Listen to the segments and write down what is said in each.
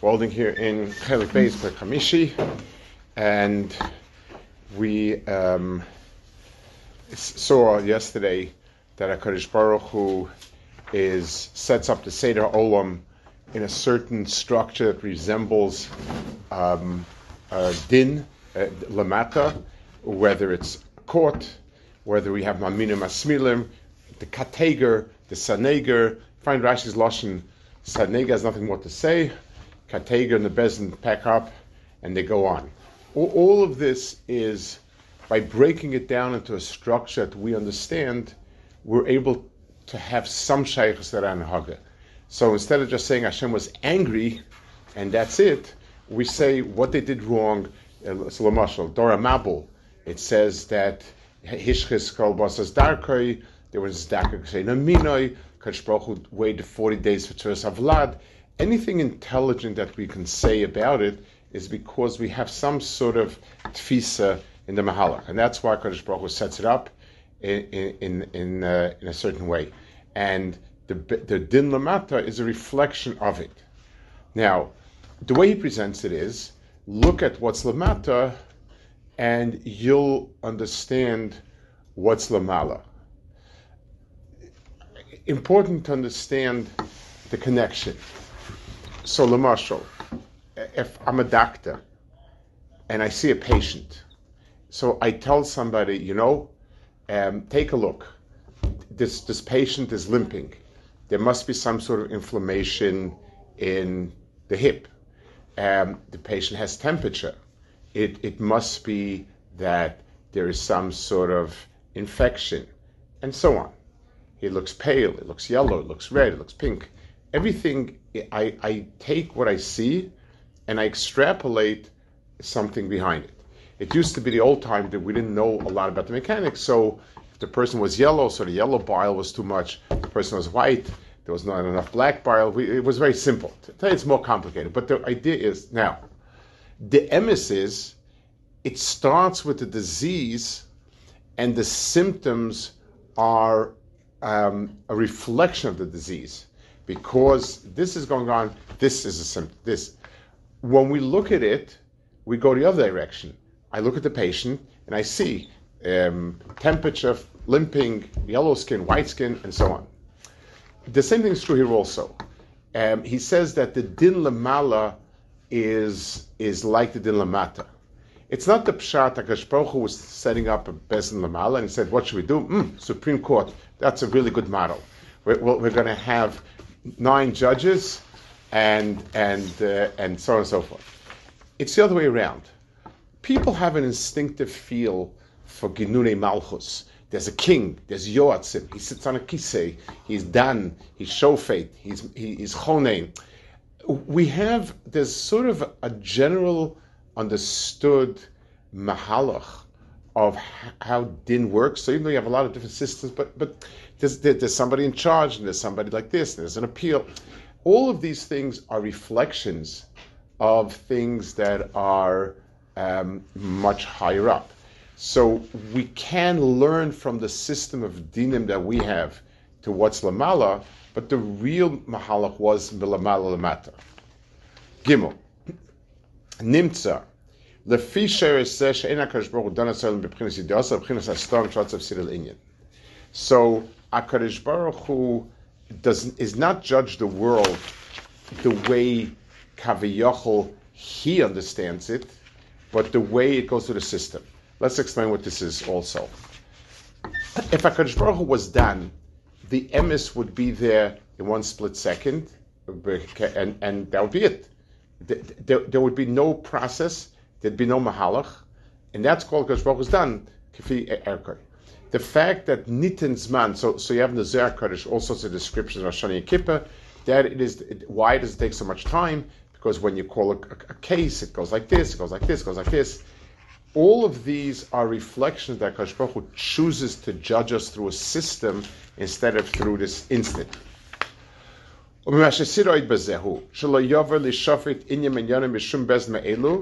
welding here in Chelik Beis Kamishi, and we um, saw yesterday that Hakadosh Baruch Hu is sets up the Seder Olam in a certain structure that resembles um, a din, uh, lamata, whether it's court, whether we have maminim asmilim, the kateger, the saneger. Find Rashi's lashon. Saneger has nothing more to say. Kateger and the Bezin pack up, and they go on. All, of this is by breaking it down into a structure that we understand, we're able to have some shaykhs that are haga. So instead of just saying Hashem was angry and that's it, we say what they did wrong. Uh, so Lamashal, Dora Mabul, it says that Hishchis kol basas darkoi, there was Zdaka Ksheina Kadosh Baruch Hu waited 40 days for Tzuras Avlad. Anything intelligent that we can say about it is because we have some sort of tfisa in the Mahalach. And that's why Kadosh Baruch Hu sets it up in, in, in, uh, in a certain way. And the, the Din Lamata is a reflection of it. Now, the way he presents it is look at what's Lamata and you'll understand what's Lamala important to understand the connection. So, Lamashal, if I'm a doctor and I see a patient, so I tell somebody, you know, um, take a look. This this patient is limping. There must be some sort of inflammation in the hip. Um, the patient has temperature. It it must be that there is some sort of infection, and so on. He looks pale, it looks yellow, it looks red, it looks pink. Everything, I, I take what I see and I extrapolate something behind it. It used to be the old time that we didn't know a lot about the mechanics, so if the person was yellow, so the yellow bile was too much, the person was white, there was not enough black bile. We, it was very simple. Today it's more complicated, but the idea is now, the emes is it starts with the disease and the symptoms are um, a reflection of the disease because this is going on. This is a symptom. This. When we look at it, we go the other direction. I look at the patient and I see um, temperature, limping, yellow skin, white skin, and so on. The same thing is true here also. Um, he says that the din lamala is is like the din lamata. It's not the pshat Hakadosh Baruch was setting up a bezin lamala and he said, "What should we do? Mm, Supreme Court. That's a really good model. We're, we're going to have nine judges and and uh, and so on and so forth." It's the other way around. People have an instinctive feel for ginune malchus. There's a king. There's yoatzim. He sits on a kisei. He's dan. He's shofet. He's he, he's chonein. We have there's sort of a general understood mahalach of how din works. So even though you have a lot of different systems, but but there's, there's somebody in charge and there's somebody like this, and there's an appeal. All of these things are reflections of things that are um, much higher up. So we can learn from the system of dinim that we have to what's lamala, but the real mahalach was milamala lamata. Gimel. Nimtza. לפי שעשה שאין הקדוש ברוך הוא דן אצלנו בבחינת ידיעוsa, בבחינת הסתום שרצה פסיל עניין. So, HaKadosh Baruch Hu does, is not judge the world the way Kaviyachol he understands it, but the way it goes through the system. Let's explain what this is also. If HaKadosh Baruch Hu was done, the emes would be there in one split second, and, and that would be it. There, there would be no process there'd be no mahalach, and that's called Kodesh Baruch is done kifi erkoi. The fact that nitin zman, so so you have in the Zohar Kodesh all sorts of descriptions of Shani and Kippur, that it is why does it take so much time? because when you call a, a, case, it goes like this, it goes like this, it goes like this. All of these are reflections that Kadosh Baruch Hu chooses to judge us through a system instead of through this instant. וממה שסירוid בזהו, שלא יובר לשופט עניין עניינים בשום בז מאלו,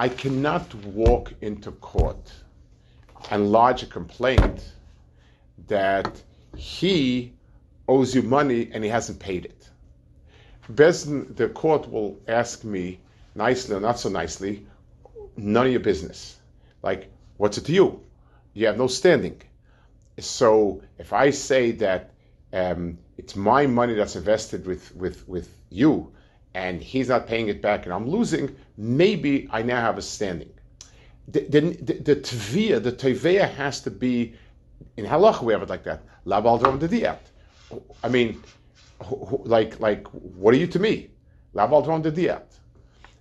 I cannot walk into court and lodge a complaint that he owes you money and he hasn't paid it. Bezdin, the court will ask me nicely or not so nicely, none of your business. Like, what's it to you? You have no standing. So if I say that um, it's my money that's invested with, with, with you, and he's not paying it back and I'm losing, maybe I now have a standing. The, the, the, the tvia, the teveya has to be, in halach we have it like that. I mean, like, like, what are you to me? the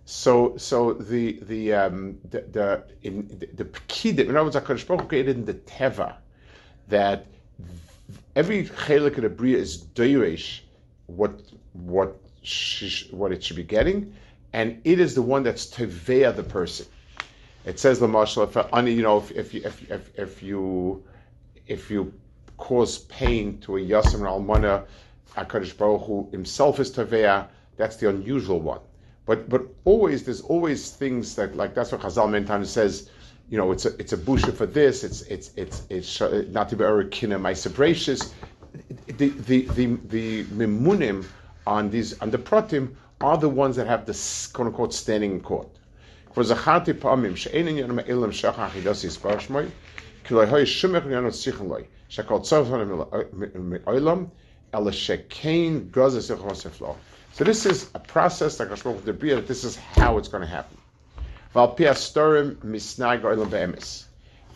So, so the the um, the the in the, the pkidim, in other words, Baruch created in the teva that every chelik of the bria is doirish what what what it should be getting, and it is the one that's teveya the person. It says the marshal if you know if if if, if, if you if you cause pain to a yasim almana, Hakadosh Baruch Hu himself is teveya. That's the unusual one. But but always there's always things that like that's what Chazal many times says. You know, it's a it's a busha for this. It's it's it's it's uh, not to be a kina my The the the the mimunim on these on the pratim are the ones that have the quote unquote standing in court. For zachati pamim she'enin yanam elam shachach hidosis barshmoy kiloi hoy shumech yanot sichon loy shakol tzavon olam ela. So this is a process like I spoke with the that this is how it's going to happen. Val pia storim misnag olam be'emes.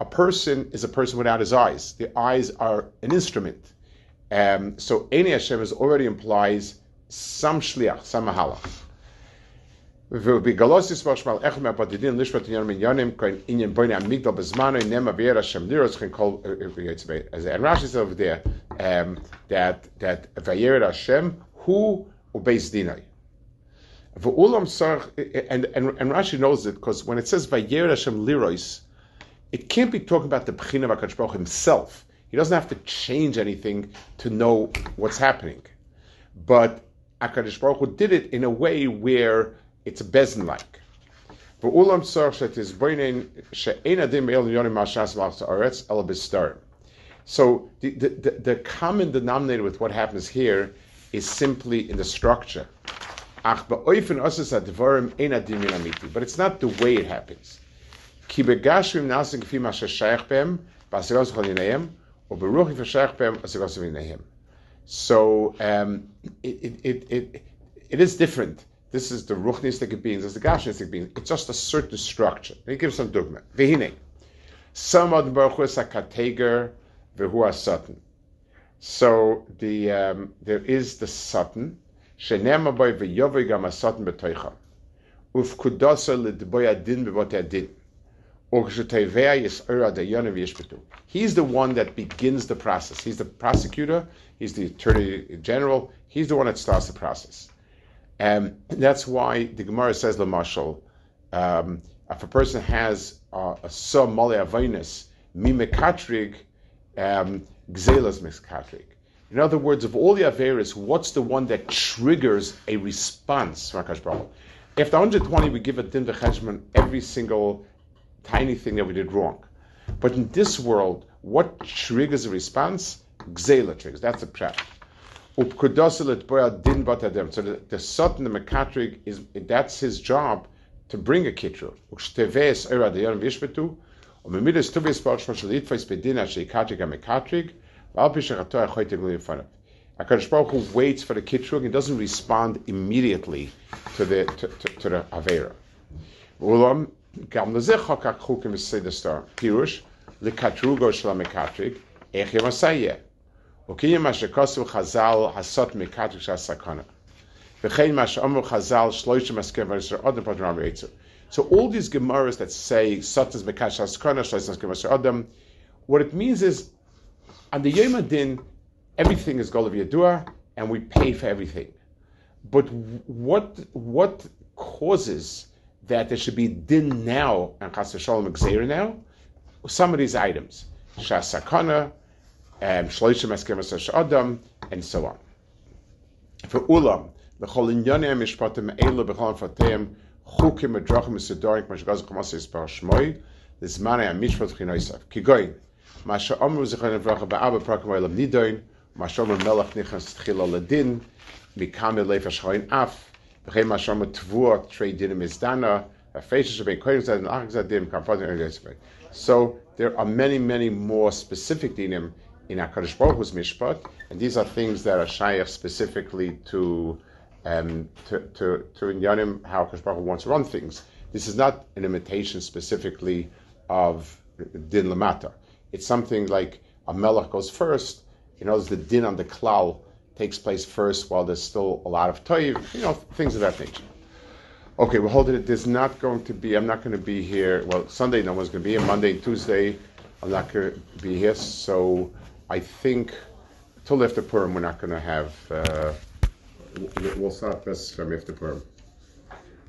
a person is a person without his eyes. The eyes are an instrument. Um, so Eni Hashem is already implies some shliach, some mahala. ובגלוסיס משמע איך מהפתידין לשפט עניין מניינים כאן עניין בוין המגדל בזמנו נמה בירה השם לירוס can call and Rashi says over there um, that that vayera Hashem who obeys dinai V'ulam sarch and, and and Rashi knows it because when it says vayera Hashem lirois it can't be talking about the Bechina of Baruch himself. He doesn't have to change anything to know what's happening. But HaKadosh Baruch Hu did it in a way where it's bezin-like. So the, the, the common denominator with what happens here is simply in the structure. But it's not the way it happens. כי בגשמים נעשים כפי מה ששייך בהם, בעשירות חוליניהם, וברוחי ושייך בהם, עשירות חוליניהם. So um, it, it, it, it is different. This is the ruchnistic beings, this is the gashnistic beings. It's just a certain structure. Let me give some dogma. Vehine. Samad Baruch is a kateger, vehu satan. So the um, there is the satan. Shenema boy v'yovay gam a satan b'toicha. Uf kudasa l'dboy adin b'vot adin. He's the one that begins the process. He's the prosecutor, he's the attorney general, he's the one that starts the process. And that's why the Gemara says, the marshal, um, if a person has a so male avinus, mimekatrig, um, gzelas miskatrig. In other words, of all the Averis, what's the one that triggers a response? If the 120, we give a din v'cheshman every single tiny thing that we did wrong. But in this world, what triggers a response? Gzela triggers. That's a prat. So the, the Satan, the Mekatrig, is that's his job to bring a kitru. Ukhteves era de yon vishbetu. Umemidas tuvis balsh mashal itfais bedin ashe katrig a Mekatrig. Val pishachato achoyte glu in front of. HaKadosh Baruch Hu waits for the kitrug and doesn't respond immediately to the to, to, to the avera. Lekatrugo shel mekatrig ech yemasayeh. Ukiyim mashe kosu chazal hasot mekatrig shel sakana. V'chein mashe omer chazal shloishim askev v'yisra odem padram v'yitzu. So all these gemaras that say shel sakana shloishim askev v'yisra odem, what it means is on the Yom Adin, everything is Golav Yadua, and we pay for everything. But what what causes that there should be din now and Chas Shalom Gzeir now? Some of these items, Shasakana, um, Shloishim Eskemas Adam, and so on. For Ulam, the Cholinyane Mishpatim Eila Bechol Fatem, Chukim Adrachim Sedorik Mashgaz Chamas Yisbar Shmoy, this Mana Mishpat Chinoisav. Kigoin, Masha Omru Zechon Avracha Ba'aba Prakim Elam Nidoin, Mashomer Melech Nichas Tchila Ladin, Mikame Leif Af, So there are many, many more specific dinim in HaKadosh Baruch Hu's Mishpat, and these are things that are shaykh specifically to um, to, to, to Inyanim, how HaKadosh Baruch Hu wants to run things. This is not an imitation specifically of Din Lamata. It's something like a Melech goes first, you know, the din on the klal takes place first while there's still a lot of toiv, you know, things of that nature. Okay, we're holding it. There's not going to be, I'm not going to be here. Well, Sunday no one's going to be here. Monday Tuesday, I'm not going to be here. So I think till after Purim, we're not going to have, uh, we'll start this from after Purim.